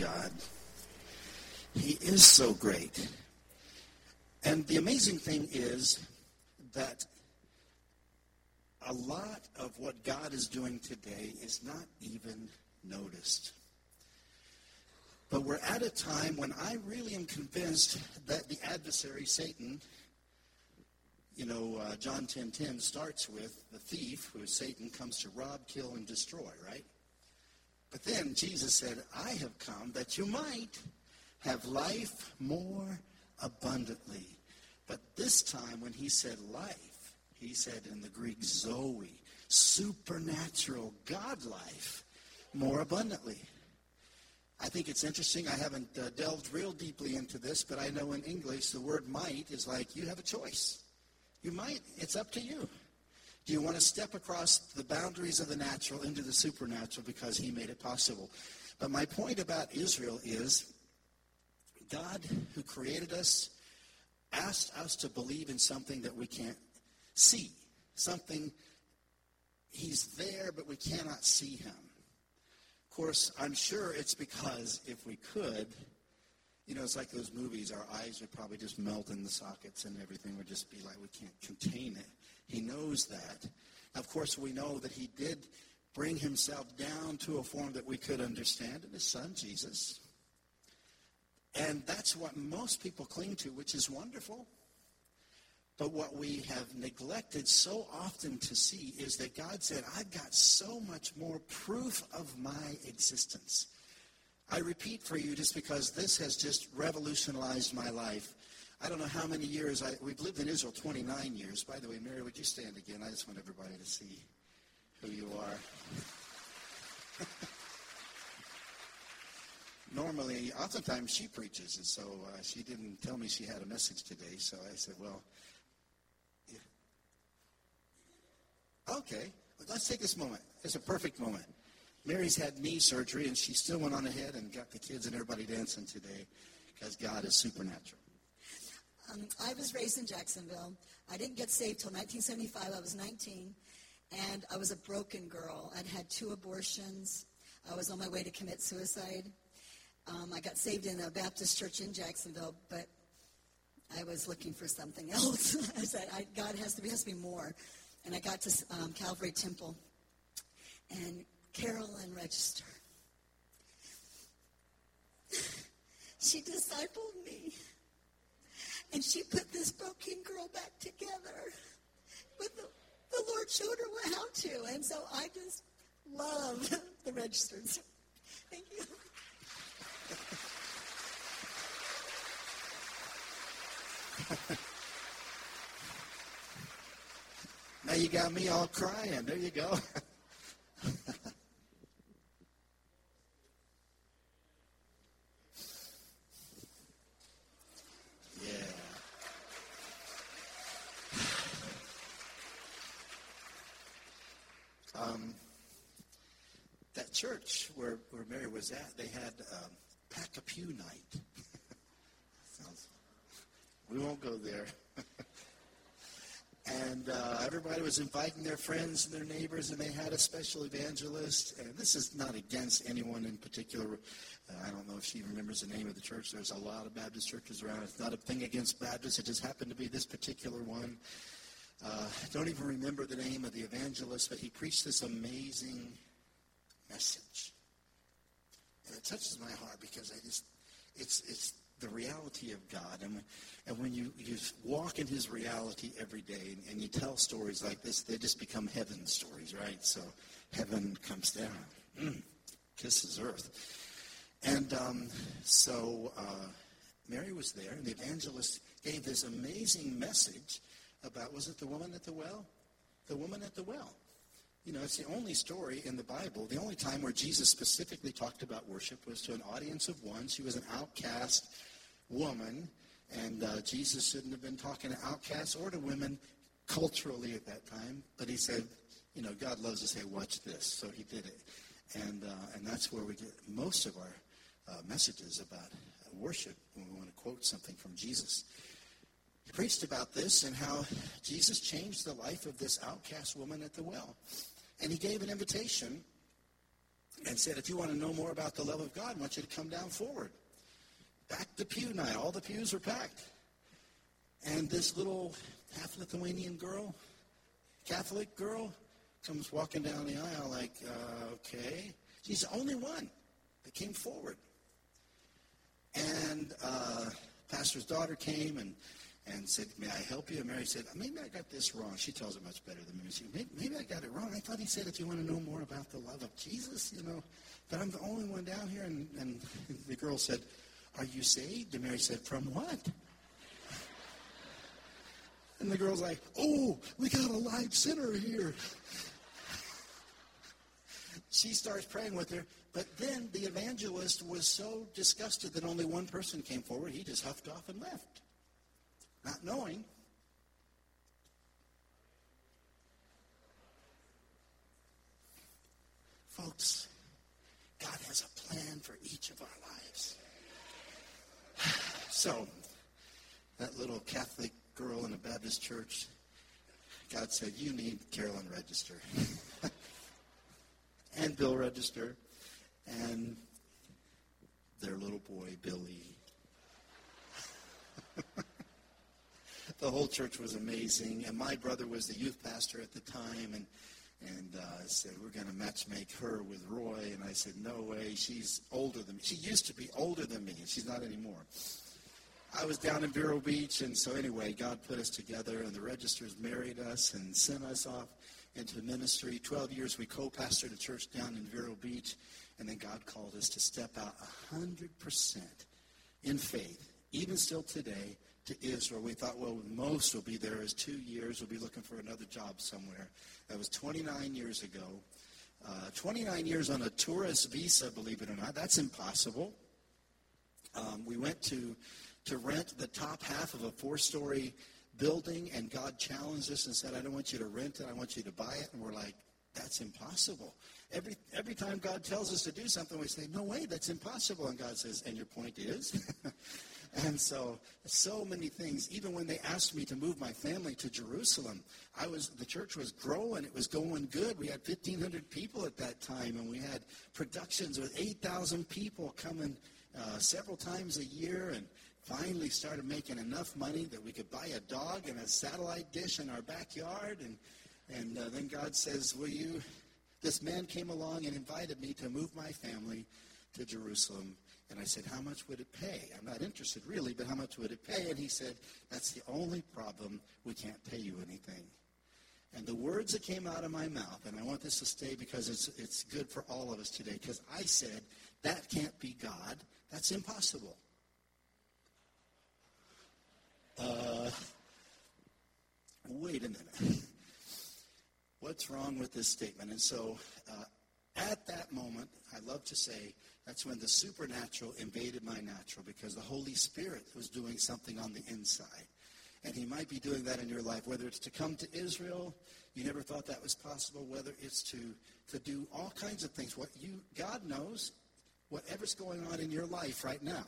God. He is so great. And the amazing thing is that a lot of what God is doing today is not even noticed. But we're at a time when I really am convinced that the adversary, Satan, you know, uh, John 10.10 10 starts with the thief, who is Satan, comes to rob, kill, and destroy, right? But then Jesus said, I have come that you might have life more abundantly. But this time when he said life, he said in the Greek zoe, supernatural God life, more abundantly. I think it's interesting. I haven't uh, delved real deeply into this, but I know in English the word might is like you have a choice. You might. It's up to you. Do you want to step across the boundaries of the natural into the supernatural because he made it possible? But my point about Israel is God, who created us, asked us to believe in something that we can't see, something he's there, but we cannot see him. Of course, I'm sure it's because if we could, you know, it's like those movies, our eyes would probably just melt in the sockets and everything would just be like, we can't contain it. He knows that. Of course, we know that he did bring himself down to a form that we could understand in his son, Jesus. And that's what most people cling to, which is wonderful. But what we have neglected so often to see is that God said, I've got so much more proof of my existence. I repeat for you just because this has just revolutionized my life. I don't know how many years I, we've lived in Israel 29 years. By the way, Mary, would you stand again? I just want everybody to see who you are. Normally, oftentimes she preaches, and so uh, she didn't tell me she had a message today. So I said, well, Okay, let's take this moment. It's a perfect moment. Mary's had knee surgery, and she still went on ahead and got the kids and everybody dancing today because God is supernatural. Um, I was raised in Jacksonville. I didn't get saved till 1975. I was 19, and I was a broken girl. I'd had two abortions. I was on my way to commit suicide. Um, I got saved in a Baptist church in Jacksonville, but I was looking for something else. I said, I, God has to, be has to be more and I got to um, Calvary Temple, and Carolyn Register. she discipled me, and she put this broken girl back together. But the, the Lord showed her how to, and so I just love the registered. Thank you. Now you got me all crying. There you go. yeah. Um, that church where, where Mary was at, they had um, pack a pew night. Sounds, we won't go there. and uh, everybody was inviting their friends and their neighbors, and they had a special evangelist. And this is not against anyone in particular. Uh, I don't know if she remembers the name of the church. There's a lot of Baptist churches around. It's not a thing against Baptists. It just happened to be this particular one. Uh, don't even remember the name of the evangelist, but he preached this amazing message, and it touches my heart because I just it's it's the reality of God. And, and when you, you walk in his reality every day and, and you tell stories like this, they just become heaven stories, right? So heaven comes down, mm, kisses earth. And um, so uh, Mary was there, and the evangelist gave this amazing message about, was it the woman at the well? The woman at the well. You know, it's the only story in the Bible, the only time where Jesus specifically talked about worship was to an audience of one. She was an outcast woman, and uh, Jesus shouldn't have been talking to outcasts or to women culturally at that time. But he said, you know, God loves to say, watch this. So he did it. And, uh, and that's where we get most of our uh, messages about worship when we want to quote something from Jesus. He preached about this and how Jesus changed the life of this outcast woman at the well. And he gave an invitation and said, if you want to know more about the love of God, I want you to come down forward. Back to pew night. All the pews were packed. And this little half Lithuanian girl, Catholic girl, comes walking down the aisle like, uh, okay. She's the only one that came forward. And uh, pastor's daughter came and, and said, may I help you? And Mary said, maybe I got this wrong. She tells it much better than me. She, maybe, maybe I got it wrong. I thought he said if you want to know more about the love of Jesus, you know, but I'm the only one down here. And, and the girl said, are you saved? And Mary said, from what? And the girl's like, oh, we got a live sinner here. She starts praying with her, but then the evangelist was so disgusted that only one person came forward, he just huffed off and left, not knowing. Folks, God has a plan for each of our lives. So, that little Catholic girl in a Baptist church, God said, You need Carolyn Register. and Bill Register. And their little boy, Billy. the whole church was amazing. And my brother was the youth pastor at the time. And and uh, said, we're going to matchmake her with Roy. And I said, no way. She's older than me. She used to be older than me, and she's not anymore. I was down in Vero Beach, and so anyway, God put us together, and the Registers married us and sent us off into ministry. Twelve years we co-pastored a church down in Vero Beach, and then God called us to step out hundred percent in faith, even still today, to Israel. We thought, well, most will be there as two years. We'll be looking for another job somewhere. That was 29 years ago. Uh, 29 years on a tourist visa, believe it or not. That's impossible. Um, we went to to rent the top half of a four-story building, and God challenged us and said, I don't want you to rent it, I want you to buy it. And we're like, that's impossible. Every, every time God tells us to do something, we say, no way, that's impossible. And God says, and your point is? and so, so many things. Even when they asked me to move my family to Jerusalem, I was, the church was growing. It was going good. We had 1,500 people at that time, and we had productions with 8,000 people coming uh, several times a year. And finally started making enough money that we could buy a dog and a satellite dish in our backyard. And, and uh, then God says, Will you? This man came along and invited me to move my family to Jerusalem. And I said, How much would it pay? I'm not interested really, but how much would it pay? And he said, That's the only problem. We can't pay you anything. And the words that came out of my mouth, and I want this to stay because it's, it's good for all of us today, because I said, That can't be God. That's impossible. Uh, wait a minute. What's wrong with this statement? And so uh, at that moment, I love to say, that's when the supernatural invaded my natural because the Holy Spirit was doing something on the inside. And he might be doing that in your life, whether it's to come to Israel, you never thought that was possible, whether it's to, to do all kinds of things. What you God knows, whatever's going on in your life right now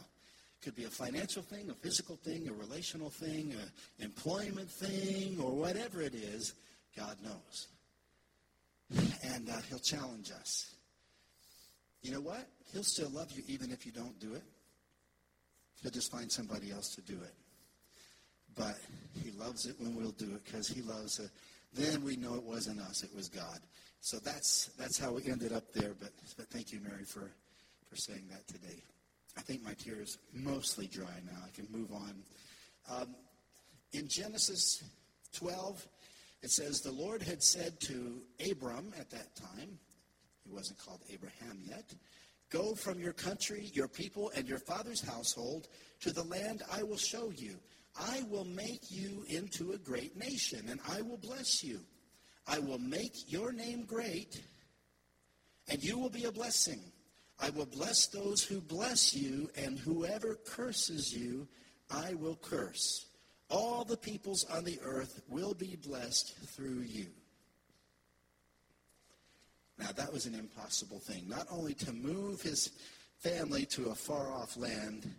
could be a financial thing, a physical thing, a relational thing, an employment thing, or whatever it is, God knows. And uh, He'll challenge us. You know what? He'll still love you even if you don't do it. He'll just find somebody else to do it. But He loves it when we'll do it because He loves it. Then we know it wasn't us, it was God. So that's that's how we ended up there. But, but thank you, Mary, for, for saying that today. I think my tears mostly dry now. I can move on. Um, in Genesis 12, it says, The Lord had said to Abram at that time, he wasn't called Abraham yet, Go from your country, your people, and your father's household to the land I will show you. I will make you into a great nation, and I will bless you. I will make your name great, and you will be a blessing. I will bless those who bless you, and whoever curses you, I will curse. All the peoples on the earth will be blessed through you. Now, that was an impossible thing. Not only to move his family to a far off land,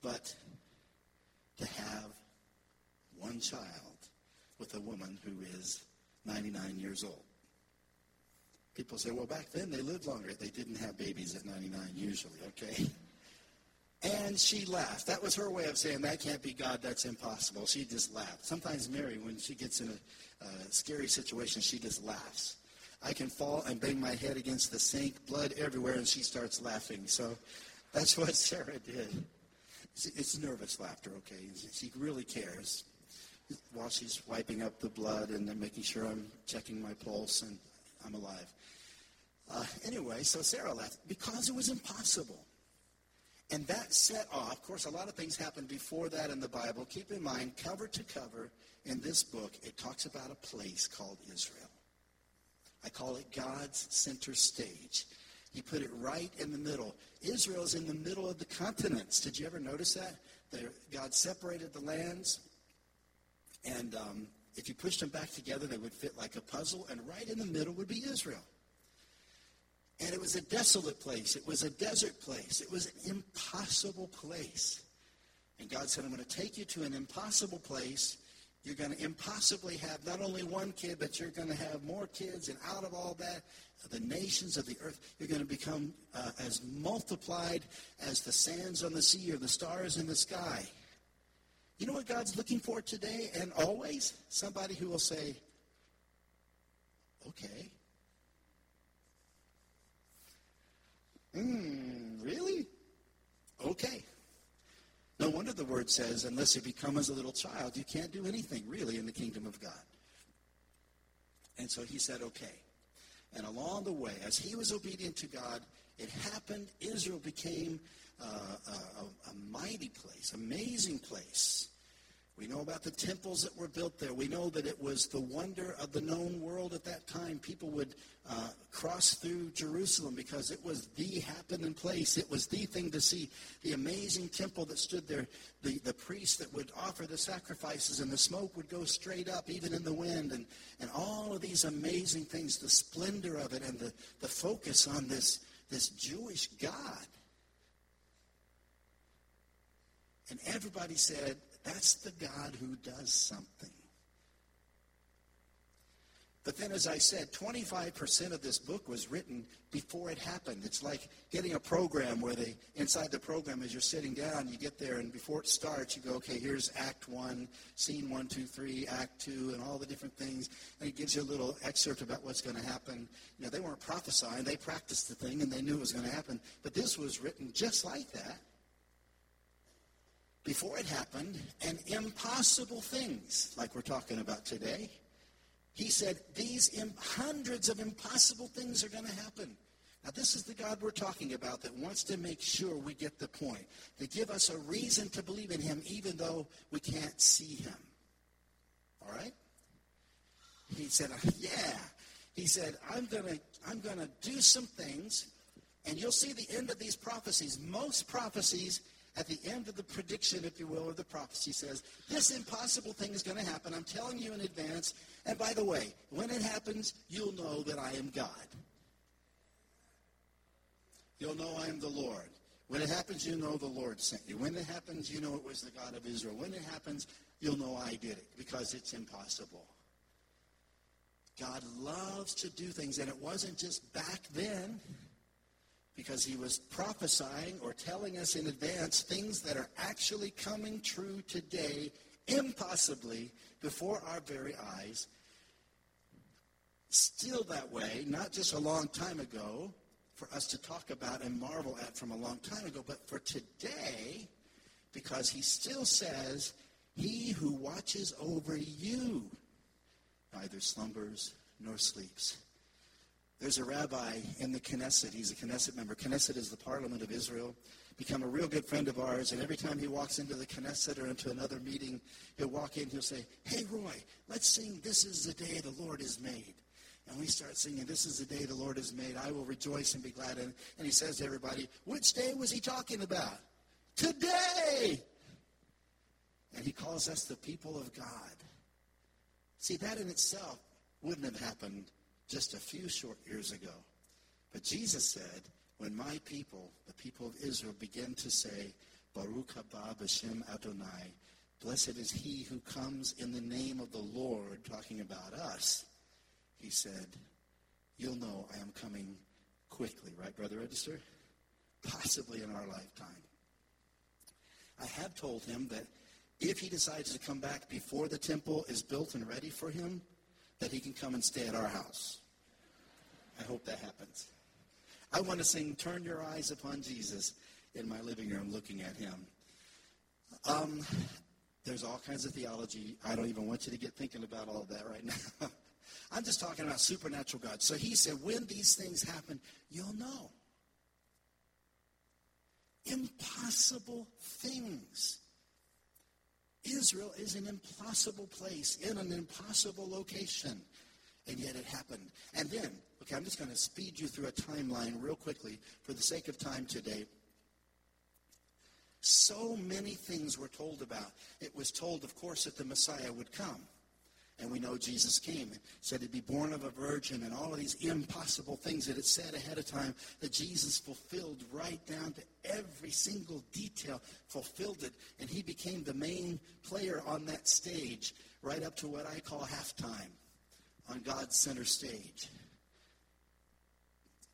but to have one child with a woman who is 99 years old. People say, well, back then they lived longer. They didn't have babies at 99 usually, okay? And she laughed. That was her way of saying, that can't be God, that's impossible. She just laughed. Sometimes Mary, when she gets in a, a scary situation, she just laughs. I can fall and bang my head against the sink, blood everywhere, and she starts laughing. So that's what Sarah did. It's nervous laughter, okay? She really cares while she's wiping up the blood and then making sure I'm checking my pulse and I'm alive. Uh, anyway, so Sarah left because it was impossible. And that set off, of course, a lot of things happened before that in the Bible. Keep in mind, cover to cover in this book, it talks about a place called Israel. I call it God's center stage. He put it right in the middle. Israel is in the middle of the continents. Did you ever notice that? God separated the lands, and um, if you pushed them back together, they would fit like a puzzle, and right in the middle would be Israel. And it was a desolate place. It was a desert place. It was an impossible place. And God said, I'm going to take you to an impossible place. You're going to impossibly have not only one kid, but you're going to have more kids. And out of all that, the nations of the earth, you're going to become uh, as multiplied as the sands on the sea or the stars in the sky. You know what God's looking for today and always? Somebody who will say, okay. Hmm, really? Okay. No wonder the word says, unless you become as a little child, you can't do anything really in the kingdom of God. And so he said, okay. And along the way, as he was obedient to God, it happened. Israel became uh, a, a mighty place, amazing place. We know about the temples that were built there. We know that it was the wonder of the known world at that time. People would uh, cross through Jerusalem because it was the happening place. It was the thing to see. The amazing temple that stood there, the, the priests that would offer the sacrifices, and the smoke would go straight up, even in the wind, and, and all of these amazing things, the splendor of it, and the, the focus on this, this Jewish God. And everybody said, that's the God who does something. But then, as I said, 25% of this book was written before it happened. It's like getting a program where they, inside the program, as you're sitting down, you get there, and before it starts, you go, okay, here's Act 1, Scene 1, 2, 3, Act 2, and all the different things. And it gives you a little excerpt about what's going to happen. You know, they weren't prophesying. They practiced the thing, and they knew it was going to happen. But this was written just like that before it happened and impossible things like we're talking about today. He said these Im- hundreds of impossible things are going to happen. Now, this is the God we're talking about that wants to make sure we get the point, to give us a reason to believe in him even though we can't see him. All right? He said, uh, yeah. He said, I'm going to I'm going to do some things, and you'll see the end of these prophecies. Most prophecies at the end of the prediction, if you will, or the prophecy says, this impossible thing is going to happen. I'm telling you in advance. And by the way, when it happens, you'll know that I am God. You'll know I am the Lord. When it happens, you know the Lord sent you. When it happens, you know it was the God of Israel. When it happens, you'll know I did it because it's impossible. God loves to do things, and it wasn't just back then because he was prophesying or telling us in advance things that are actually coming true today, impossibly, before our very eyes. Still that way, not just a long time ago, for us to talk about and marvel at from a long time ago, but for today, because he still says, He who watches over you neither slumbers nor sleeps. There's a rabbi in the Knesset. He's a Knesset member. Knesset is the parliament of Israel. Become a real good friend of ours. And every time he walks into the Knesset or into another meeting, he'll walk in, he'll say, Hey, Roy, let's sing This is the Day the Lord is made. And we start singing, This is the day the Lord has made. I will rejoice and be glad. And, and he says to everybody, Which day was he talking about? Today! And he calls us the people of God. See, that in itself wouldn't have happened just a few short years ago. But Jesus said, when my people, the people of Israel, begin to say, Baruch haba b'shem Adonai, blessed is he who comes in the name of the Lord, talking about us, he said, you'll know I am coming quickly, right, Brother Register? Possibly in our lifetime. I have told him that if he decides to come back before the temple is built and ready for him, that he can come and stay at our house. I hope that happens. I want to sing Turn Your Eyes Upon Jesus in my living room looking at him. Um, there's all kinds of theology. I don't even want you to get thinking about all of that right now. I'm just talking about supernatural God. So he said, when these things happen, you'll know. Impossible things. Israel is an impossible place in an impossible location. And yet it happened. And then, okay, I'm just going to speed you through a timeline real quickly for the sake of time today. So many things were told about. It was told, of course, that the Messiah would come. And we know Jesus came and said he'd be born of a virgin and all of these impossible things that it said ahead of time that Jesus fulfilled right down to every single detail, fulfilled it. And he became the main player on that stage right up to what I call halftime on God's center stage.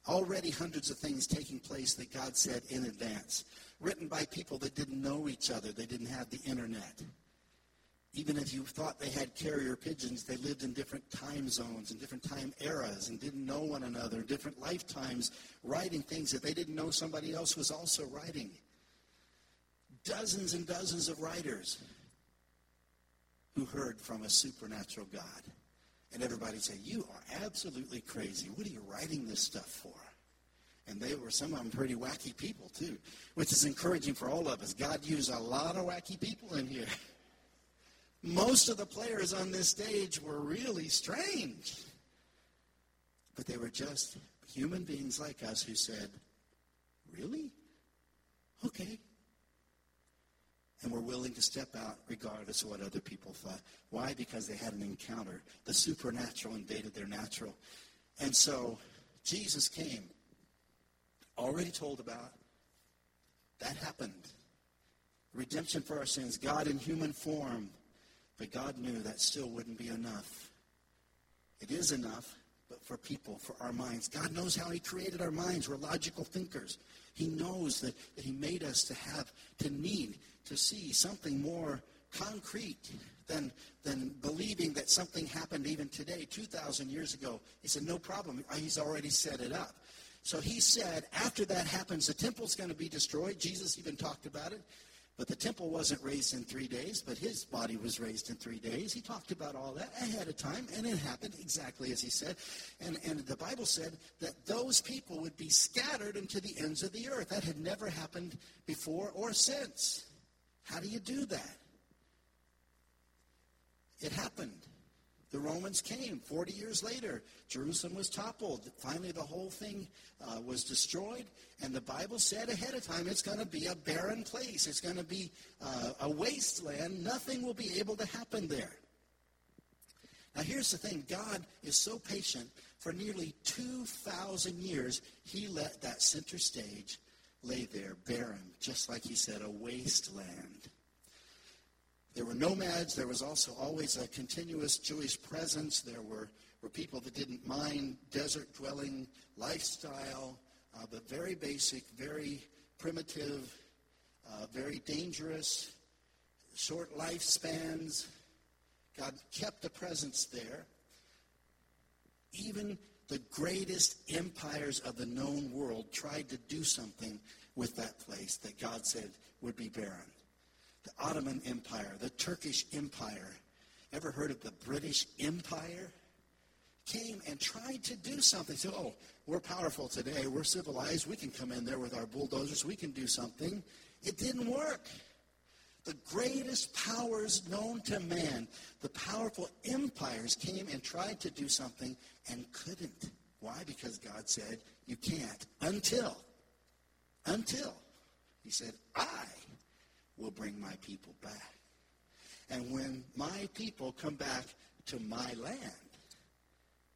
Already hundreds of things taking place that God said in advance, written by people that didn't know each other, they didn't have the internet. Even if you thought they had carrier pigeons, they lived in different time zones and different time eras and didn't know one another, different lifetimes, writing things that they didn't know somebody else was also writing. Dozens and dozens of writers who heard from a supernatural God. And everybody said, You are absolutely crazy. What are you writing this stuff for? And they were some of them pretty wacky people too, which is encouraging for all of us. God used a lot of wacky people in here. Most of the players on this stage were really strange. But they were just human beings like us who said, Really? Okay. And were willing to step out regardless of what other people thought. Why? Because they had an encounter. The supernatural invaded their natural. And so Jesus came, already told about. That happened. Redemption for our sins. God in human form but God knew that still wouldn't be enough. It is enough, but for people, for our minds. God knows how He created our minds. We're logical thinkers. He knows that, that He made us to have, to need, to see something more concrete than, than believing that something happened even today, 2,000 years ago. He said, no problem. He's already set it up. So he said, after that happens, the temple's going to be destroyed. Jesus even talked about it. But the temple wasn't raised in three days, but his body was raised in three days. He talked about all that ahead of time, and it happened exactly as he said. And, and the Bible said that those people would be scattered into the ends of the earth. That had never happened before or since. How do you do that? It happened. The Romans came 40 years later. Jerusalem was toppled. Finally, the whole thing uh, was destroyed. And the Bible said ahead of time it's going to be a barren place. It's going to be uh, a wasteland. Nothing will be able to happen there. Now, here's the thing God is so patient. For nearly 2,000 years, He let that center stage lay there barren, just like He said, a wasteland. There were nomads. There was also always a continuous Jewish presence. There were, were people that didn't mind desert dwelling lifestyle, uh, but very basic, very primitive, uh, very dangerous, short lifespans. God kept a presence there. Even the greatest empires of the known world tried to do something with that place that God said would be barren the Ottoman Empire, the Turkish Empire. Ever heard of the British Empire? Came and tried to do something. So, oh, we're powerful today. We're civilized. We can come in there with our bulldozers. We can do something. It didn't work. The greatest powers known to man, the powerful empires came and tried to do something and couldn't. Why? Because God said, you can't until, until, he said, I will bring my people back. And when my people come back to my land,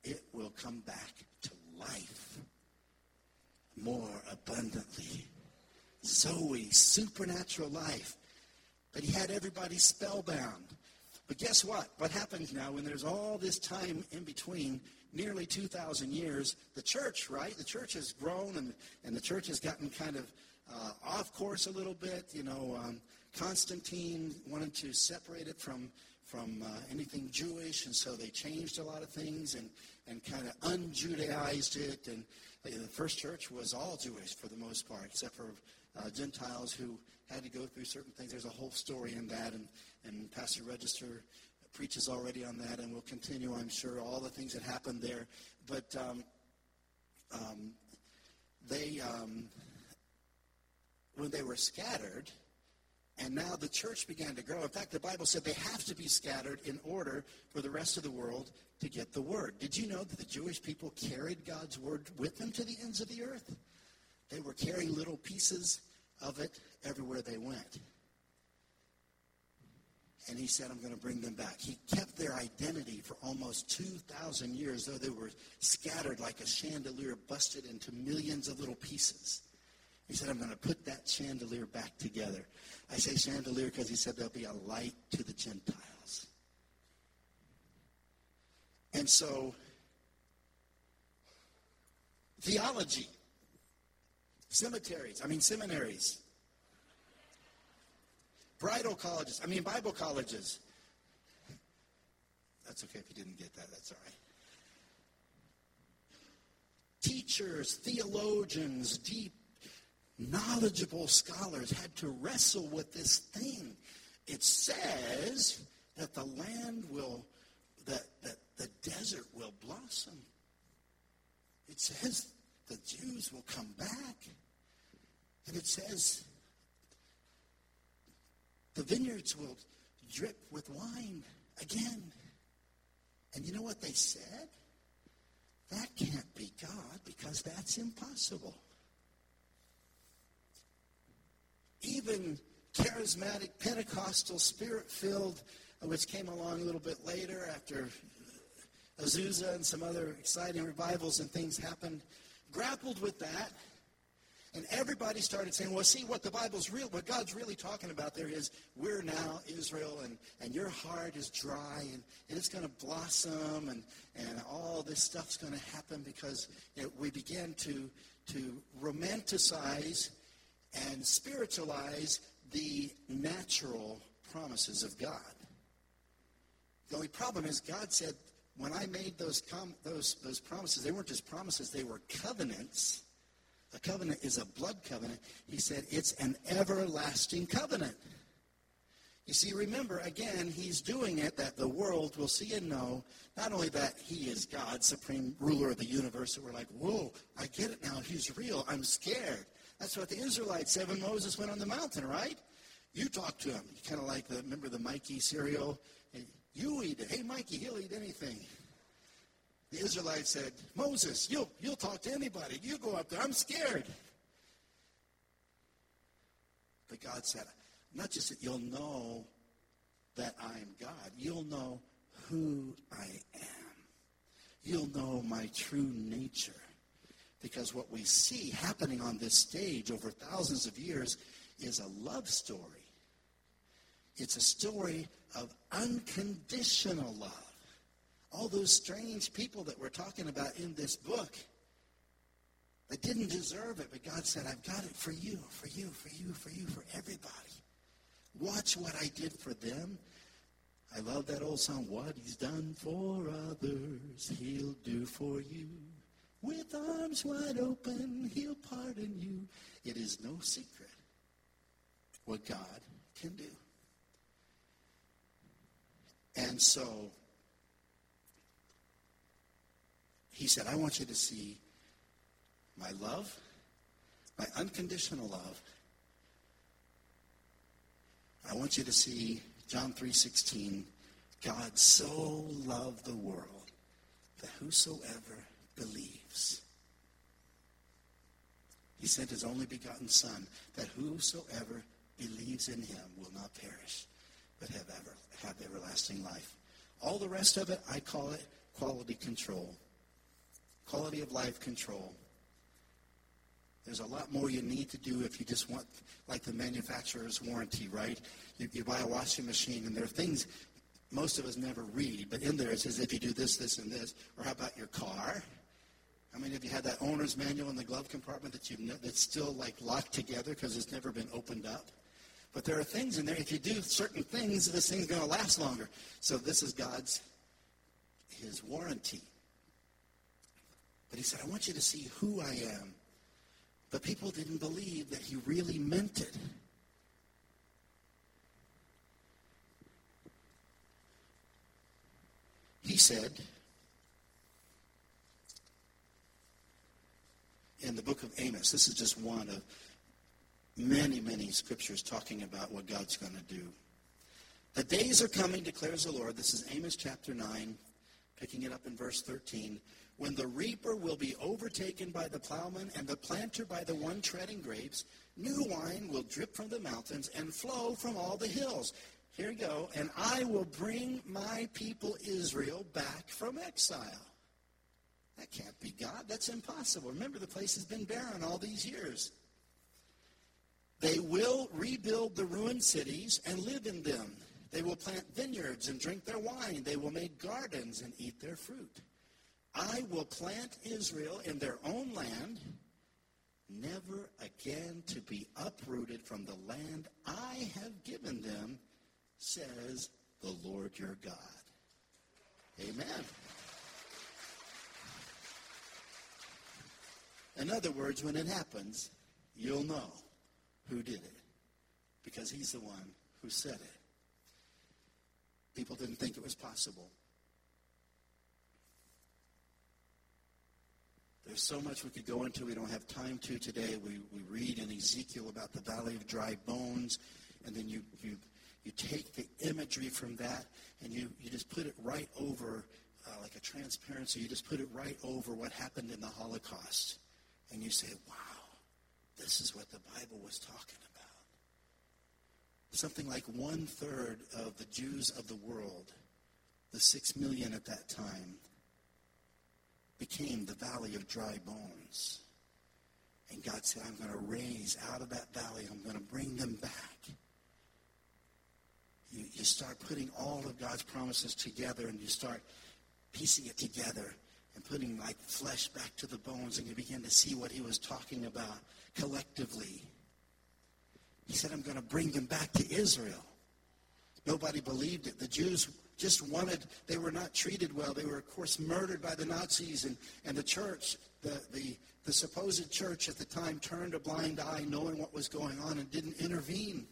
it will come back to life more abundantly. Zoe, supernatural life. But he had everybody spellbound. But guess what? What happens now when there's all this time in between, nearly 2,000 years, the church, right? The church has grown and, and the church has gotten kind of uh, off course a little bit. You know, um, Constantine wanted to separate it from, from uh, anything Jewish, and so they changed a lot of things and, and kind of unjudaized it. And uh, the first church was all Jewish for the most part, except for uh, Gentiles who had to go through certain things. There's a whole story in that, and, and Pastor Register preaches already on that, and we'll continue, I'm sure, all the things that happened there. But um, um, they, um, when they were scattered, and now the church began to grow. In fact, the Bible said they have to be scattered in order for the rest of the world to get the word. Did you know that the Jewish people carried God's word with them to the ends of the earth? They were carrying little pieces of it everywhere they went. And he said, I'm going to bring them back. He kept their identity for almost 2,000 years, though they were scattered like a chandelier, busted into millions of little pieces. He said, I'm going to put that chandelier back together. I say chandelier because he said there'll be a light to the Gentiles. And so, theology Cemeteries, I mean seminaries. Bridal colleges, I mean Bible colleges. That's okay if you didn't get that, that's all right. Teachers, theologians, deep, knowledgeable scholars had to wrestle with this thing. It says that the land will, that, that the desert will blossom. It says the Jews will come back. And it says the vineyards will drip with wine again. And you know what they said? That can't be God because that's impossible. Even charismatic, Pentecostal, spirit filled, uh, which came along a little bit later after Azusa and some other exciting revivals and things happened, grappled with that. And everybody started saying, well, see, what the Bible's real, what God's really talking about there is we're now Israel, and, and your heart is dry, and, and it's going to blossom, and, and all this stuff's going to happen because we begin to, to romanticize and spiritualize the natural promises of God. The only problem is God said, when I made those, com- those, those promises, they weren't just promises, they were covenants a covenant is a blood covenant. He said it's an everlasting covenant. You see, remember, again, he's doing it that the world will see and know not only that he is God, supreme ruler of the universe, that we're like, whoa, I get it now. He's real. I'm scared. That's what the Israelites said when Moses went on the mountain, right? You talk to him. You Kind of like the, remember the Mikey cereal? You eat it. Hey, Mikey, he'll eat anything. The Israelites said, Moses, you'll, you'll talk to anybody. You go up there. I'm scared. But God said, not just that you'll know that I'm God, you'll know who I am. You'll know my true nature. Because what we see happening on this stage over thousands of years is a love story. It's a story of unconditional love all those strange people that we're talking about in this book that didn't deserve it, but God said, I've got it for you, for you, for you, for you, for everybody. Watch what I did for them. I love that old song, What He's Done for Others, He'll do for you. With arms wide open, He'll pardon you. It is no secret what God can do. And so, He said, I want you to see my love, my unconditional love. I want you to see John 3:16, God so loved the world that whosoever believes he sent his only begotten son that whosoever believes in him will not perish but have ever have everlasting life. All the rest of it I call it quality control quality of life control. There's a lot more you need to do if you just want, like the manufacturer's warranty, right? You, you buy a washing machine, and there are things most of us never read, but in there it says if you do this, this, and this. Or how about your car? I mean, have you had that owner's manual in the glove compartment that you that's still like locked together because it's never been opened up? But there are things in there. If you do certain things, this thing's going to last longer. So this is God's his warranty. But he said, I want you to see who I am. But people didn't believe that he really meant it. He said in the book of Amos, this is just one of many, many scriptures talking about what God's going to do. The days are coming, declares the Lord. This is Amos chapter 9, picking it up in verse 13. When the reaper will be overtaken by the plowman and the planter by the one treading grapes, new wine will drip from the mountains and flow from all the hills. Here we go. And I will bring my people Israel back from exile. That can't be God. That's impossible. Remember, the place has been barren all these years. They will rebuild the ruined cities and live in them. They will plant vineyards and drink their wine. They will make gardens and eat their fruit. I will plant Israel in their own land, never again to be uprooted from the land I have given them says the Lord your God. Amen. In other words, when it happens, you'll know who did it because he's the one who said it. People didn't think it was possible. There's so much we could go into. We don't have time to today. We, we read in Ezekiel about the valley of dry bones, and then you, you you take the imagery from that and you, you just put it right over, uh, like a transparency, you just put it right over what happened in the Holocaust. And you say, wow, this is what the Bible was talking about. Something like one third of the Jews of the world, the six million at that time, became the valley of dry bones. And God said, I'm going to raise out of that valley, I'm going to bring them back you, you start putting all of God's promises together and you start piecing it together and putting like flesh back to the bones and you begin to see what he was talking about collectively. He said, I'm going to bring them back to Israel. Nobody believed it. The Jews just wanted, they were not treated well. They were, of course, murdered by the Nazis, and, and the church, the, the, the supposed church at the time, turned a blind eye knowing what was going on and didn't intervene.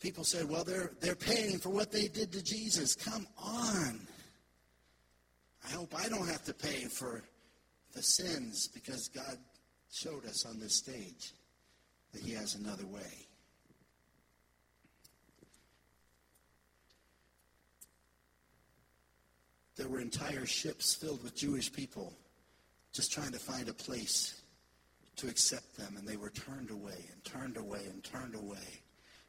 People said, well, they're, they're paying for what they did to Jesus. Come on. I hope I don't have to pay for the sins because God showed us on this stage that he has another way. There were entire ships filled with Jewish people just trying to find a place to accept them, and they were turned away and turned away and turned away.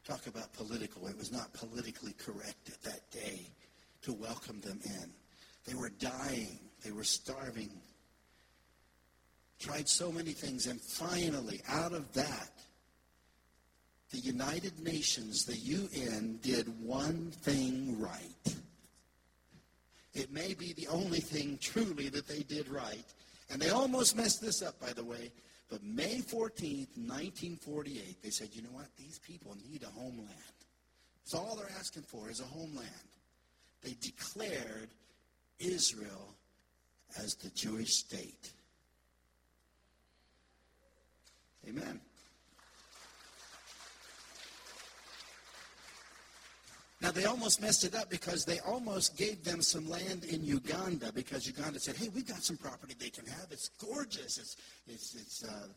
Talk about political. It was not politically correct at that day to welcome them in. They were dying. They were starving. Tried so many things. And finally, out of that, the United Nations, the UN, did one thing right. It may be the only thing truly that they did right. And they almost messed this up, by the way. But May 14th, 1948, they said, you know what? These people need a homeland. That's all they're asking for is a homeland. They declared Israel as the Jewish state. Amen. Now, they almost messed it up because they almost gave them some land in Uganda because Uganda said, hey, we've got some property they can have. It's gorgeous. It's, it's, it's uh,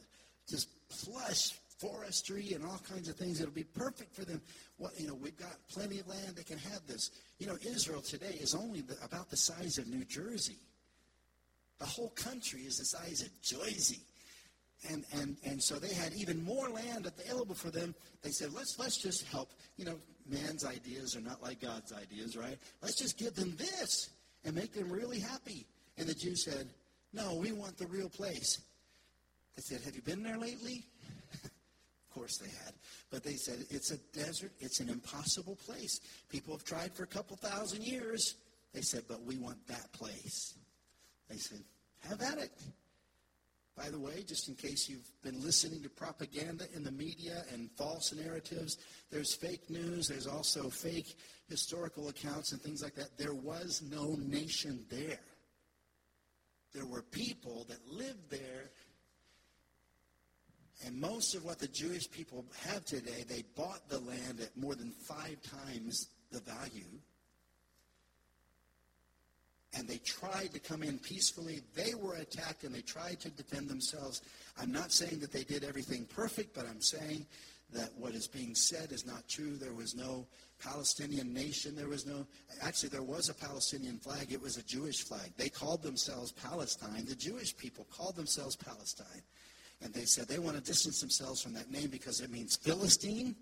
just plush forestry and all kinds of things. It'll be perfect for them. Well, you know, we've got plenty of land. They can have this. You know, Israel today is only the, about the size of New Jersey. The whole country is the size of Jersey. And, and, and so they had even more land available for them. They said, let's, let's just help. You know, man's ideas are not like God's ideas, right? Let's just give them this and make them really happy. And the Jews said, no, we want the real place. They said, have you been there lately? Course they had. But they said, it's a desert. It's an impossible place. People have tried for a couple thousand years. They said, but we want that place. They said, have at it. By the way, just in case you've been listening to propaganda in the media and false narratives, there's fake news. There's also fake historical accounts and things like that. There was no nation there. There were people that lived there. And most of what the Jewish people have today, they bought the land at more than five times the value and they tried to come in peacefully. They were attacked and they tried to defend themselves. I'm not saying that they did everything perfect, but I'm saying that what is being said is not true. There was no Palestinian nation. There was no, actually, there was a Palestinian flag. It was a Jewish flag. They called themselves Palestine. The Jewish people called themselves Palestine. And they said they want to distance themselves from that name because it means Philistine.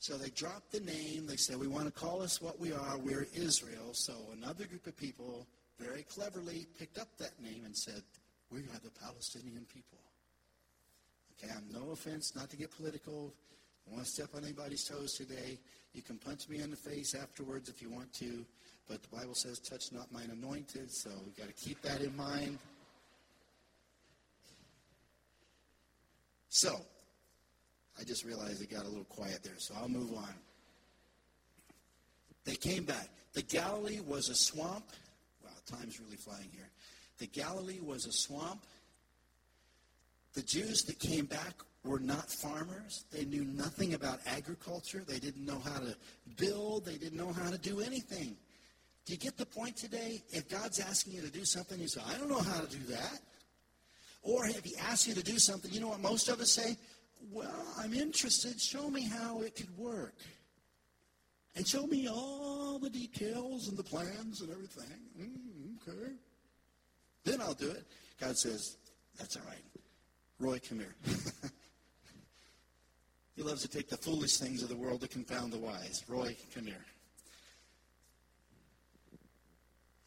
So they dropped the name. They said, We want to call us what we are. We're Israel. So another group of people very cleverly picked up that name and said, We are the Palestinian people. Okay, I'm no offense, not to get political. I want to step on anybody's toes today. You can punch me in the face afterwards if you want to, but the Bible says, Touch not mine anointed, so we've got to keep that in mind. So, I just realized it got a little quiet there, so I'll move on. They came back. The Galilee was a swamp. Wow, time's really flying here. The Galilee was a swamp. The Jews that came back were not farmers. They knew nothing about agriculture. They didn't know how to build. They didn't know how to do anything. Do you get the point today? If God's asking you to do something, you say, I don't know how to do that. Or if he asks you to do something, you know what most of us say? Well, I'm interested. Show me how it could work. And show me all the details and the plans and everything. Mm, okay. Then I'll do it. God says, That's all right. Roy, come here. he loves to take the foolish things of the world to confound the wise. Roy, come here.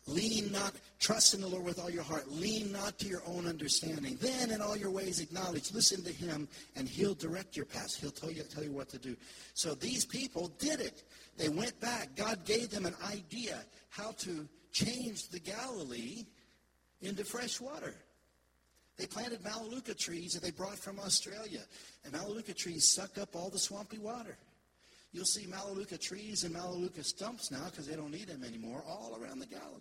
Lean not, trust in the Lord with all your heart. Lean not to your own understanding. Then in all your ways acknowledge, listen to him, and he'll direct your path. He'll tell you, tell you what to do. So these people did it. They went back. God gave them an idea how to change the Galilee into fresh water. They planted Melaleuca trees that they brought from Australia. And Melaleuca trees suck up all the swampy water. You'll see Melaleuca trees and Melaleuca stumps now because they don't need them anymore all around the Galilee.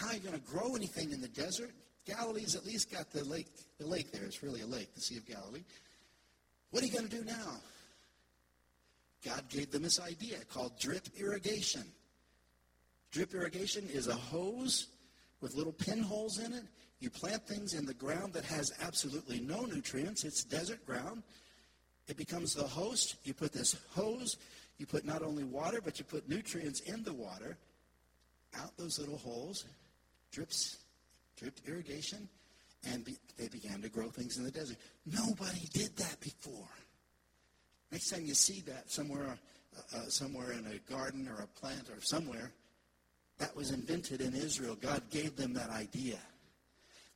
How are you going to grow anything in the desert? Galilee's at least got the lake. The lake there. It's really a lake, the Sea of Galilee. What are you going to do now? God gave them this idea called drip irrigation. Drip irrigation is a hose with little pinholes in it. You plant things in the ground that has absolutely no nutrients. It's desert ground. It becomes the host. You put this hose, you put not only water, but you put nutrients in the water, out those little holes, drips, dripped irrigation, and be, they began to grow things in the desert. Nobody did that before. Next time you see that somewhere, uh, uh, somewhere in a garden or a plant or somewhere, that was invented in Israel. God gave them that idea.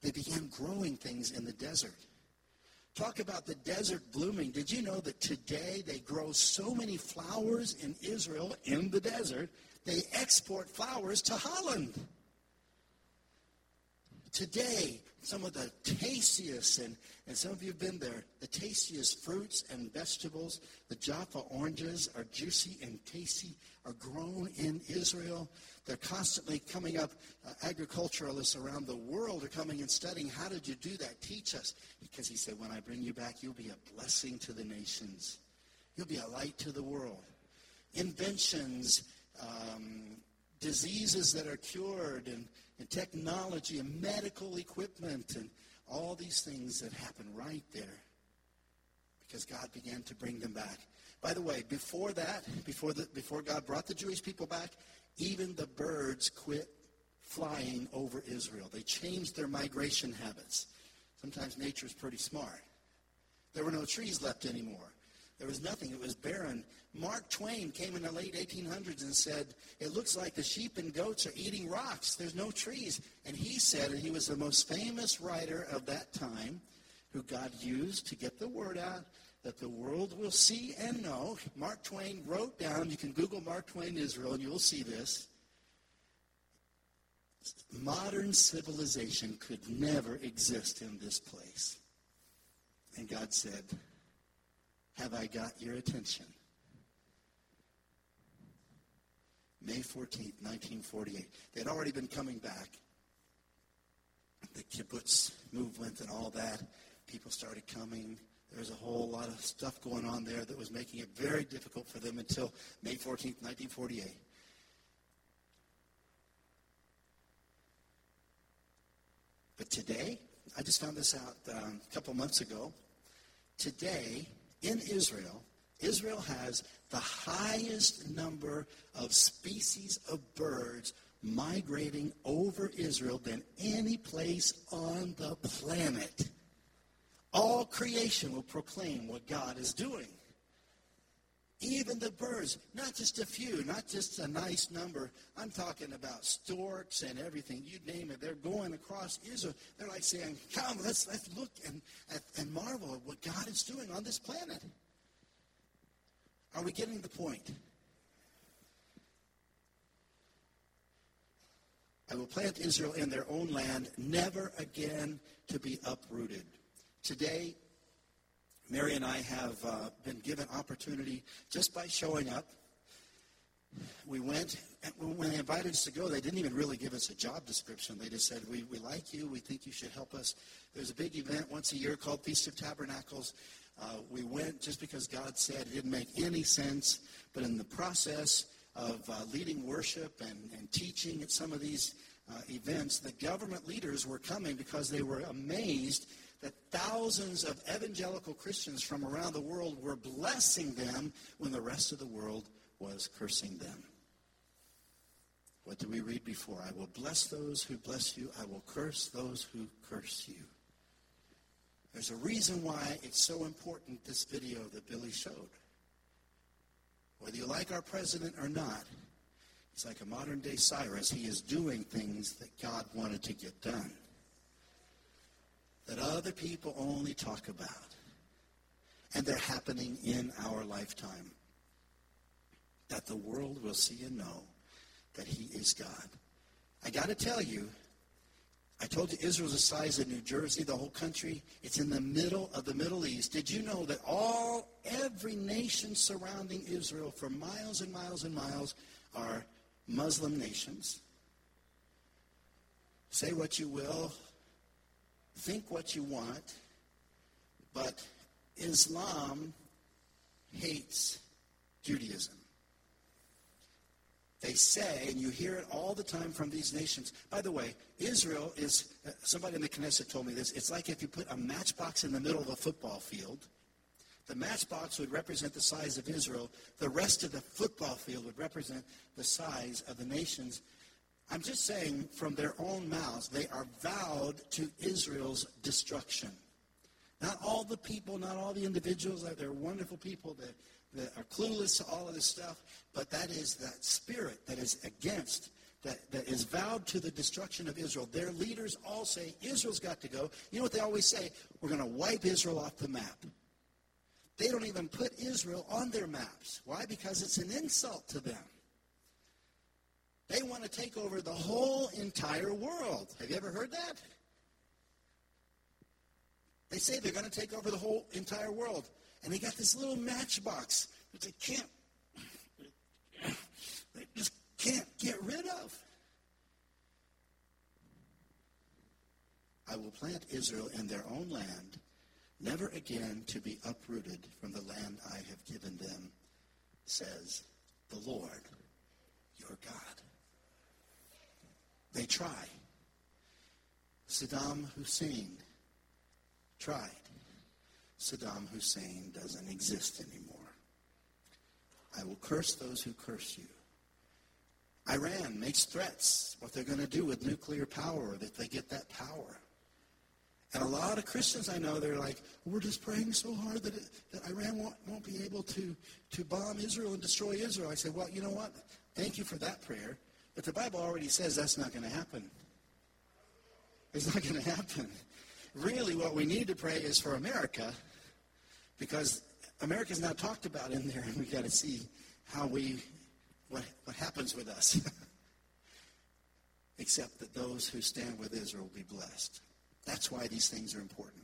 They began growing things in the desert. Talk about the desert blooming. Did you know that today they grow so many flowers in Israel in the desert, they export flowers to Holland? Today, some of the tastiest, and, and some of you have been there, the tastiest fruits and vegetables, the Jaffa oranges are juicy and tasty, are grown in Israel. They're constantly coming up. Uh, agriculturalists around the world are coming and studying. How did you do that? Teach us. Because he said, when I bring you back, you'll be a blessing to the nations. You'll be a light to the world. Inventions, um, diseases that are cured, and, and technology, and medical equipment, and all these things that happen right there. Because God began to bring them back. By the way, before that, before, the, before God brought the Jewish people back, even the birds quit flying over Israel. They changed their migration habits. Sometimes nature is pretty smart. There were no trees left anymore. There was nothing. It was barren. Mark Twain came in the late 1800s and said, It looks like the sheep and goats are eating rocks. There's no trees. And he said, and he was the most famous writer of that time, who God used to get the word out that the world will see and know. Mark Twain wrote down, you can Google Mark Twain Israel and you'll see this. Modern civilization could never exist in this place. And God said, Have I got your attention? May 14th, 1948. They'd already been coming back. The kibbutz movement and all that. People started coming. There was a whole lot of stuff going on there that was making it very difficult for them until May 14th, 1948. But today, I just found this out um, a couple months ago. Today, in Israel, Israel has the highest number of species of birds migrating over Israel than any place on the planet. All creation will proclaim what God is doing. Even the birds, not just a few, not just a nice number. I'm talking about storks and everything. You name it. They're going across Israel. They're like saying, come, let's, let's look and, and marvel at what God is doing on this planet. Are we getting the point? I will plant Israel in their own land, never again to be uprooted. Today, Mary and I have uh, been given opportunity just by showing up. We went, when they invited us to go, they didn't even really give us a job description. They just said, we, we like you. We think you should help us. There's a big event once a year called Feast of Tabernacles. Uh, we went just because God said it didn't make any sense. But in the process of uh, leading worship and, and teaching at some of these uh, events, the government leaders were coming because they were amazed that thousands of evangelical Christians from around the world were blessing them when the rest of the world was cursing them. What did we read before? I will bless those who bless you. I will curse those who curse you. There's a reason why it's so important, this video that Billy showed. Whether you like our president or not, he's like a modern day Cyrus. He is doing things that God wanted to get done that other people only talk about. And they're happening in our lifetime. That the world will see and know that he is God. I got to tell you, I told you Israel's the size of New Jersey, the whole country. It's in the middle of the Middle East. Did you know that all, every nation surrounding Israel for miles and miles and miles are Muslim nations? Say what you will, think what you want, but Islam hates Judaism. They say, and you hear it all the time from these nations. By the way, Israel is, uh, somebody in the Knesset told me this, it's like if you put a matchbox in the middle of a football field. The matchbox would represent the size of Israel. The rest of the football field would represent the size of the nations I'm just saying from their own mouths, they are vowed to Israel's destruction. Not all the people, not all the individuals, they're wonderful people that, that are clueless to all of this stuff, but that is that spirit that is against, that, that is vowed to the destruction of Israel. Their leaders all say, Israel's got to go. You know what they always say? We're going to wipe Israel off the map. They don't even put Israel on their maps. Why? Because it's an insult to them. They want to take over the whole entire world. Have you ever heard that? They say they're going to take over the whole entire world. And they got this little matchbox that they can't, they just can't get rid of. I will plant Israel in their own land, never again to be uprooted from the land I have given them, says the Lord your God. They try. Saddam Hussein tried. Saddam Hussein doesn't exist anymore. I will curse those who curse you. Iran makes threats what they're going to do with nuclear power if they get that power. And a lot of Christians I know, they're like, we're just praying so hard that, it, that Iran won't, won't be able to, to bomb Israel and destroy Israel. I say, well, you know what? Thank you for that prayer. But the Bible already says that's not going to happen. It's not going to happen. really what we need to pray is for America because America's not talked about in there, and we've got to see how we, what, what happens with us. Except that those who stand with Israel will be blessed. That's why these things are important.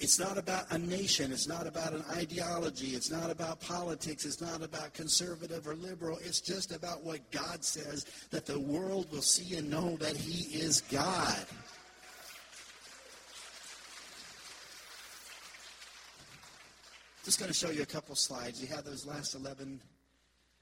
It's not about a nation. It's not about an ideology. It's not about politics. It's not about conservative or liberal. It's just about what God says that the world will see and know that He is God. Just going to show you a couple slides. You have those last 11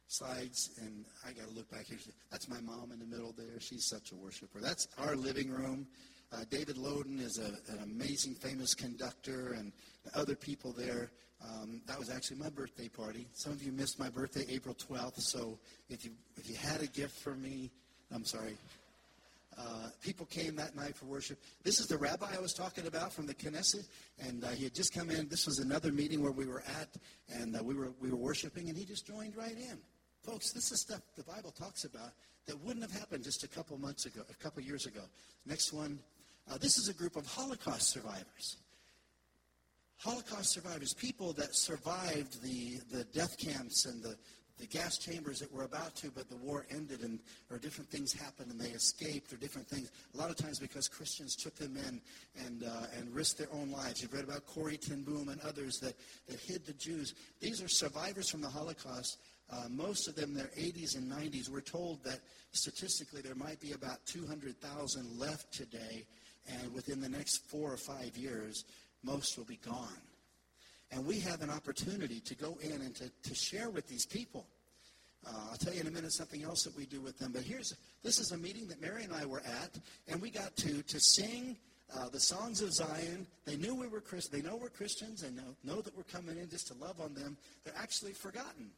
slides, and I got to look back here. That's my mom in the middle there. She's such a worshiper. That's our living room. Uh, David Loden is a, an amazing, famous conductor, and other people there. Um, that was actually my birthday party. Some of you missed my birthday, April 12th. So if you if you had a gift for me, I'm sorry. Uh, people came that night for worship. This is the rabbi I was talking about from the Knesset, and uh, he had just come in. This was another meeting where we were at, and uh, we were we were worshiping, and he just joined right in. Folks, this is stuff the Bible talks about that wouldn't have happened just a couple months ago, a couple years ago. Next one, uh, this is a group of Holocaust survivors. Holocaust survivors, people that survived the, the death camps and the, the gas chambers that were about to, but the war ended and or different things happened and they escaped or different things. A lot of times because Christians took them in and, uh, and risked their own lives. You've read about Corrie ten Boom and others that, that hid the Jews. These are survivors from the Holocaust. Uh, most of them their 80s and 90s. We're told that statistically there might be about 200,000 left today and within the next four or five years, most will be gone. And we have an opportunity to go in and to, to share with these people. Uh, I'll tell you in a minute something else that we do with them. But here's this is a meeting that Mary and I were at, and we got to to sing uh, the songs of Zion. They knew we were Christ. They know we're Christians. They know know that we're coming in just to love on them. They're actually forgotten,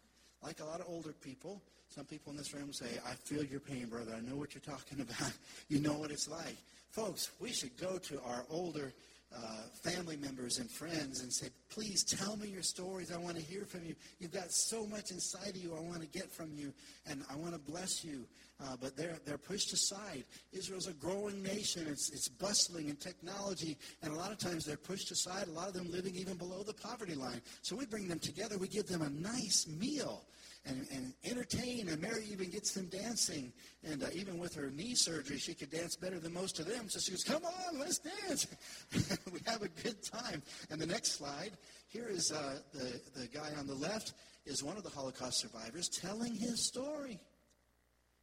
like a lot of older people. Some people in this room say, "I feel your pain, brother. I know what you're talking about. you know what it's like." Folks, we should go to our older uh, family members and friends and say, please tell me your stories. I want to hear from you. You've got so much inside of you I want to get from you, and I want to bless you. Uh, but they're, they're pushed aside. Israel's a growing nation. It's, it's bustling in technology, and a lot of times they're pushed aside, a lot of them living even below the poverty line. So we bring them together. We give them a nice meal and, and entertain. And Mary even gets them dancing. And uh, even with her knee surgery, she could dance better than most of them. So she goes, come on, let's dance. we have a good time. And the next slide, here is uh, the, the guy on the left is one of the Holocaust survivors telling his story.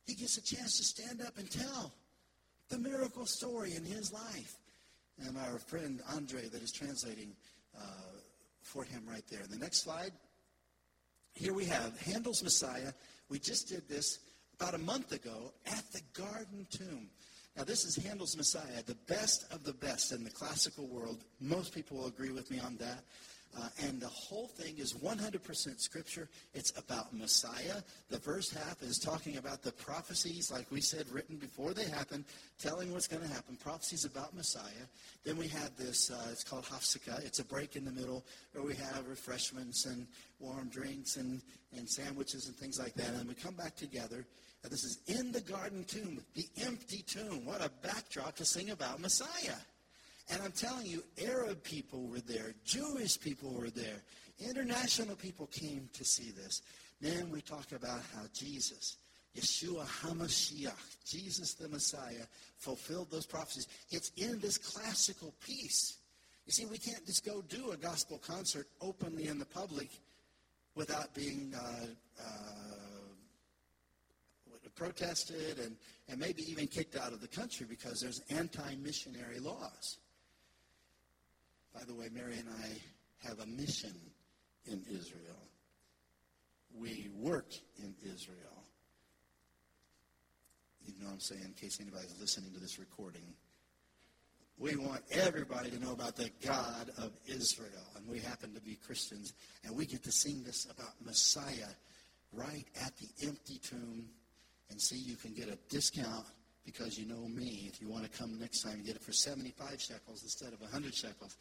He gets a chance to stand up and tell the miracle story in his life. And our friend Andre that is translating uh, for him right there. The next slide. Here we have Handel's Messiah. We just did this about a month ago at the Garden Tomb. Now, this is Handel's Messiah, the best of the best in the classical world. Most people will agree with me on that. Uh, and the whole thing is 100% scripture. It's about Messiah. The first half is talking about the prophecies, like we said, written before they happen, telling what's going to happen, prophecies about Messiah. Then we have this, uh, it's called Hafsika. It's a break in the middle where we have refreshments and warm drinks and, and sandwiches and things like that. And we come back together. And this is in the garden tomb, the empty tomb. What a backdrop to sing about Messiah. And I'm telling you, Arab people were there, Jewish people were there, international people came to see this. Then we talk about how Jesus, Yeshua HaMashiach, Jesus the Messiah, fulfilled those prophecies. It's in this classical piece. You see, we can't just go do a gospel concert openly in the public without being uh, uh, protested and, and maybe even kicked out of the country because there's anti-missionary laws. By the way, Mary and I have a mission in Israel. We work in Israel. You know what I'm saying, in case anybody's listening to this recording. We want everybody to know about the God of Israel. And we happen to be Christians. And we get to sing this about Messiah right at the empty tomb. And see, you can get a discount because you know me. If you want to come next time, you get it for 75 shekels instead of 100 shekels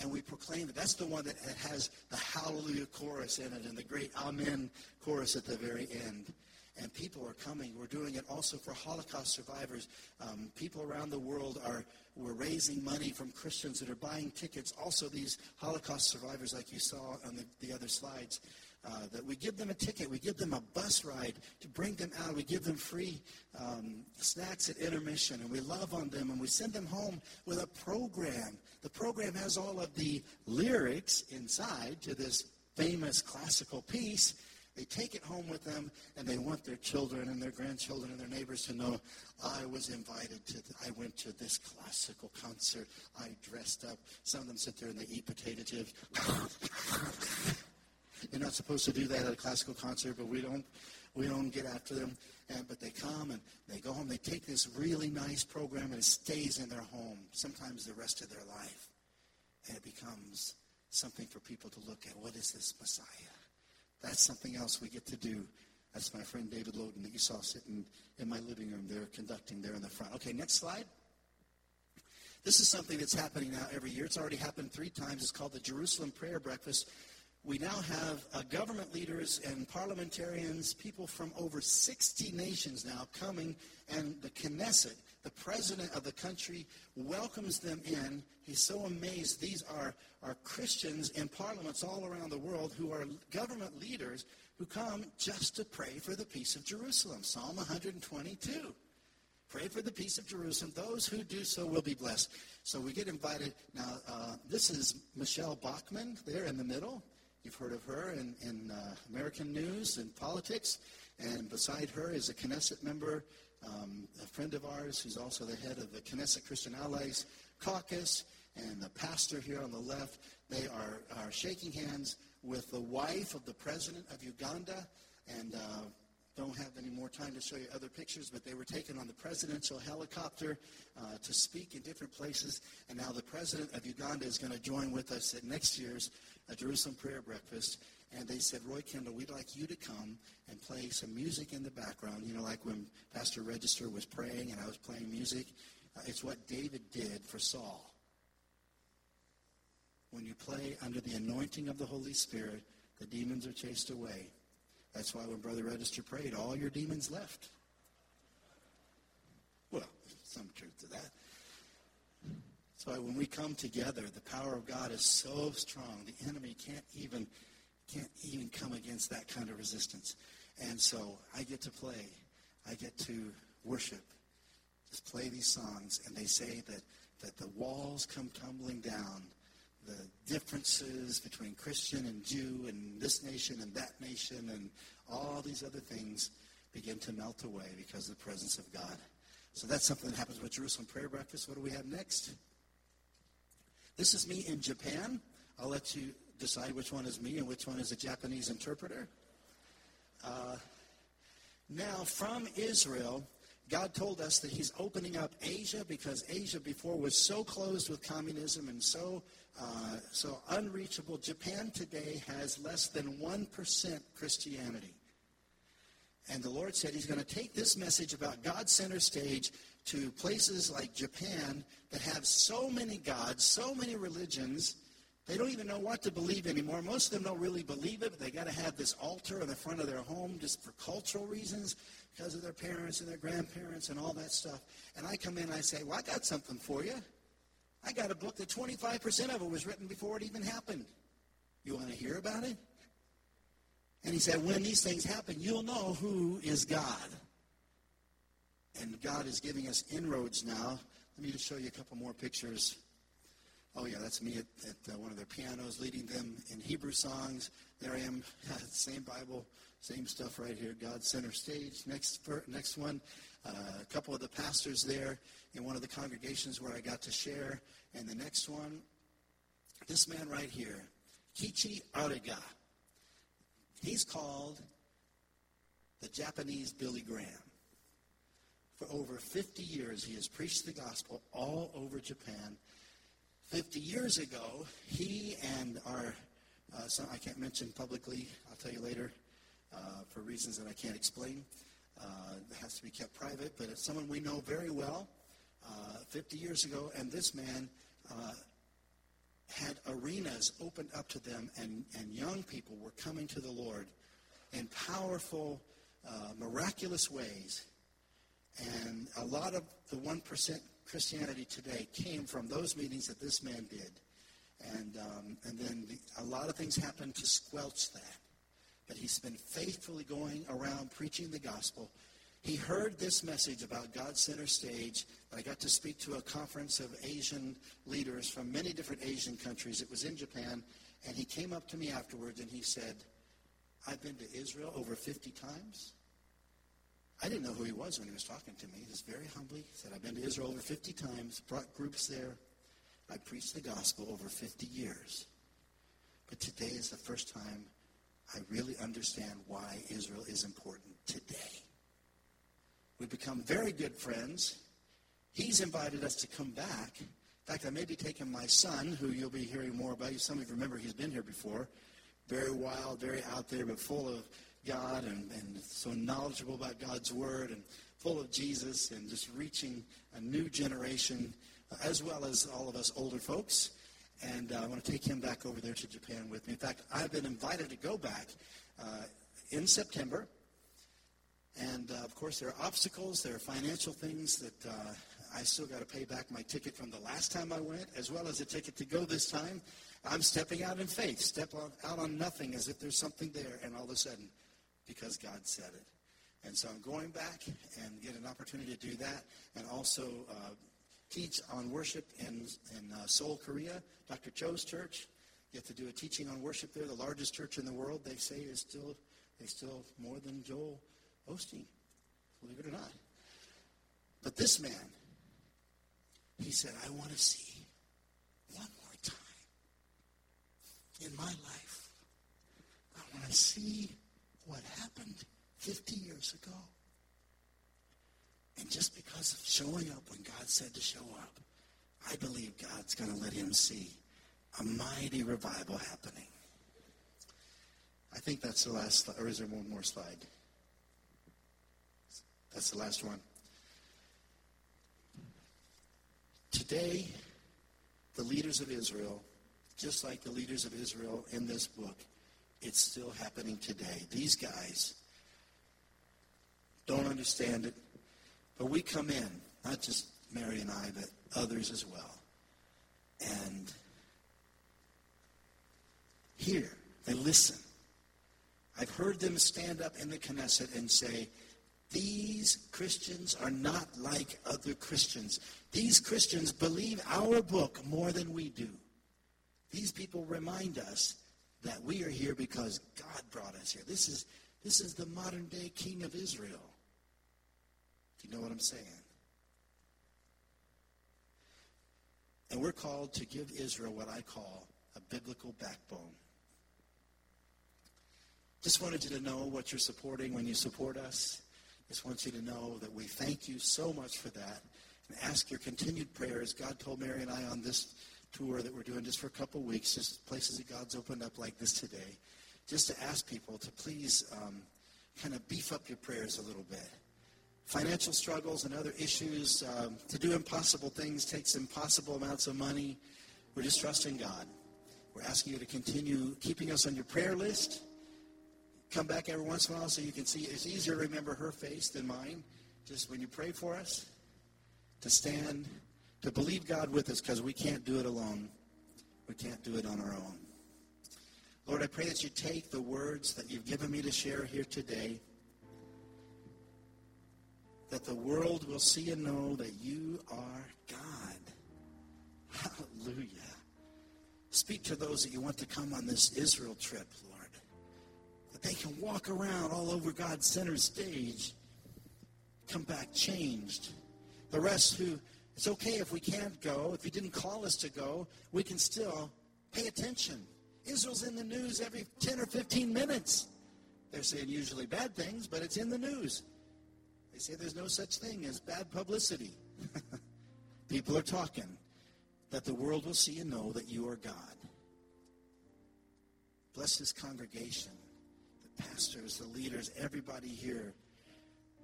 and we proclaim it. That's the one that has the hallelujah chorus in it and the great amen chorus at the very end. and people are coming. We're doing it also for Holocaust survivors. Um, people around the world are we're raising money from Christians that are buying tickets. Also, these Holocaust survivors, like you saw on the, the other slides, uh, that we give them a ticket, we give them a bus ride to bring them out, we give them free um, snacks at intermission, and we love on them, and we send them home with a program. The program has all of the lyrics inside to this famous classical piece. They take it home with them, and they want their children and their grandchildren and their neighbors to know I was invited to. The, I went to this classical concert. I dressed up. Some of them sit there and they eat potato chips. You're not supposed to do that at a classical concert, but we don't we don't get after them. And, but they come and they go home. They take this really nice program and it stays in their home, sometimes the rest of their life. And it becomes something for people to look at. What is this Messiah? That's something else we get to do. That's my friend David Loden that you saw sitting in my living room there conducting there in the front. Okay, next slide. This is something that's happening now every year. It's already happened three times. It's called the Jerusalem Prayer Breakfast we now have uh, government leaders and parliamentarians, people from over 60 nations now coming, and the Knesset, the president of the country, welcomes them in. He's so amazed. These are, are Christians in parliaments all around the world who are government leaders who come just to pray for the peace of Jerusalem. Psalm 122. Pray for the peace of Jerusalem. Those who do so will be blessed. So we get invited. Now, uh, this is Michele Bachmann there in the middle. You've heard of her in, in uh, American news and politics. And beside her is a Knesset member, um, a friend of ours who's also the head of the Knesset Christian Allies Caucus. And the pastor here on the left, they are, are shaking hands with the wife of the president of Uganda. And uh, don't have any more time to show you other pictures, but they were taken on the presidential helicopter uh, to speak in different places. And now the president of Uganda is going to join with us at next year's uh, Jerusalem Prayer Breakfast. And they said, Roy Kendall, we'd like you to come and play some music in the background. You know, like when Pastor Register was praying and I was playing music. Uh, it's what David did for Saul. When you play under the anointing of the Holy Spirit, the demons are chased away. That's why when Brother Register prayed, all your demons left. Well, some truth to that. So when we come together, the power of God is so strong, the enemy can't even can't even come against that kind of resistance. And so I get to play. I get to worship. Just play these songs, and they say that, that the walls come tumbling down the differences between Christian and Jew and this nation and that nation and all these other things begin to melt away because of the presence of God. So that's something that happens with Jerusalem Prayer Breakfast. What do we have next? This is me in Japan. I'll let you decide which one is me and which one is a Japanese interpreter. Uh, now, from Israel, God told us that He's opening up Asia because Asia before was so closed with communism and so uh, so unreachable. Japan today has less than 1% Christianity. And the Lord said He's going to take this message about God center stage to places like Japan that have so many gods, so many religions, they don't even know what to believe anymore. Most of them don't really believe it, but they got to have this altar in the front of their home just for cultural reasons because of their parents and their grandparents and all that stuff. And I come in and I say, Well, I got something for you. I got a book that 25% of it was written before it even happened. You want to hear about it? And he said, when these things happen, you'll know who is God. And God is giving us inroads now. Let me just show you a couple more pictures. Oh, yeah, that's me at, at uh, one of their pianos, leading them in Hebrew songs. There I am, same Bible, same stuff right here. God center stage. Next, next one, uh, a couple of the pastors there in one of the congregations where I got to share. And the next one, this man right here, Kiichi Ariga. He's called the Japanese Billy Graham. For over 50 years, he has preached the gospel all over Japan. 50 years ago, he and our, uh, some I can't mention publicly, I'll tell you later, uh, for reasons that I can't explain. Uh, it has to be kept private, but it's someone we know very well. Uh, 50 years ago, and this man uh, had arenas opened up to them, and, and young people were coming to the Lord in powerful uh, miraculous ways. And a lot of the 1% Christianity today came from those meetings that this man did. And, um, and then the, a lot of things happened to squelch that. But he's been faithfully going around preaching the gospel. He heard this message about God Center Stage. I got to speak to a conference of Asian leaders from many different Asian countries. It was in Japan. And he came up to me afterwards and he said, I've been to Israel over 50 times. I didn't know who he was when he was talking to me. He just very humbly said, I've been to Israel over 50 times, brought groups there. I preached the gospel over 50 years. But today is the first time I really understand why Israel is important today. We've become very good friends. He's invited us to come back. In fact, I may be taking my son, who you'll be hearing more about. Some of you remember he's been here before. Very wild, very out there, but full of God and, and so knowledgeable about God's Word and full of Jesus and just reaching a new generation uh, as well as all of us older folks. And uh, I want to take him back over there to Japan with me. In fact, I've been invited to go back uh, in September. And uh, of course, there are obstacles, there are financial things that uh, I still got to pay back my ticket from the last time I went, as well as a ticket to go this time. I'm stepping out in faith, step on, out on nothing as if there's something there, and all of a sudden, because God said it. And so I'm going back and get an opportunity to do that, and also uh, teach on worship in, in uh, Seoul, Korea, Dr. Cho's church. Get to do a teaching on worship there, the largest church in the world. They say is still they still more than Joel Osteen, believe it or not. But this man, he said, I want to see one more time in my life. I want to see what happened 50 years ago. And just because of showing up when God said to show up, I believe God's going to let him see a mighty revival happening. I think that's the last slide. Or is there one more slide? That's the last one. Today, the leaders of Israel, just like the leaders of Israel in this book, it's still happening today. These guys don't understand it, but we come in, not just Mary and I, but others as well. And here, they listen. I've heard them stand up in the Knesset and say, these Christians are not like other Christians. These Christians believe our book more than we do. These people remind us that we are here because God brought us here. This is, this is the modern day king of Israel. Do you know what I'm saying? And we're called to give Israel what I call a biblical backbone. Just wanted you to know what you're supporting when you support us. Just want you to know that we thank you so much for that and ask your continued prayers. God told Mary and I on this tour that we're doing just for a couple weeks, just places that God's opened up like this today, just to ask people to please um, kind of beef up your prayers a little bit. Financial struggles and other issues, um, to do impossible things takes impossible amounts of money. We're just trusting God. We're asking you to continue keeping us on your prayer list come back every once in a while so you can see. It's easier to remember her face than mine. Just when you pray for us, to stand, to believe God with us because we can't do it alone. We can't do it on our own. Lord, I pray that you take the words that you've given me to share here today, that the world will see and know that you are God. Hallelujah. Speak to those that you want to come on this Israel trip, they can walk around all over God's center stage, come back changed. The rest who, it's okay if we can't go, if He didn't call us to go, we can still pay attention. Israel's in the news every 10 or 15 minutes. They're saying usually bad things, but it's in the news. They say there's no such thing as bad publicity. People are talking that the world will see and know that you are God. Bless this congregation pastors, the leaders, everybody here,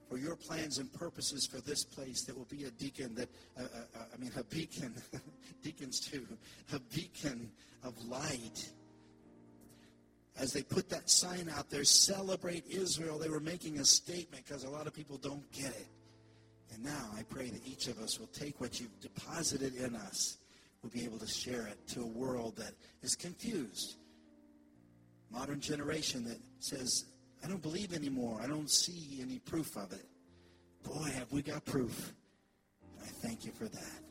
for your plans and purposes for this place that will be a deacon that, uh, uh, uh I mean, a beacon, deacons too, a beacon of light as they put that sign out there, celebrate Israel, they were making a statement because a lot of people don't get it. And now I pray that each of us will take what you've deposited in us, we'll be able to share it to a world that is confused. Modern generation that says, I don't believe anymore. I don't see any proof of it. Boy, have we got proof. And I thank you for that.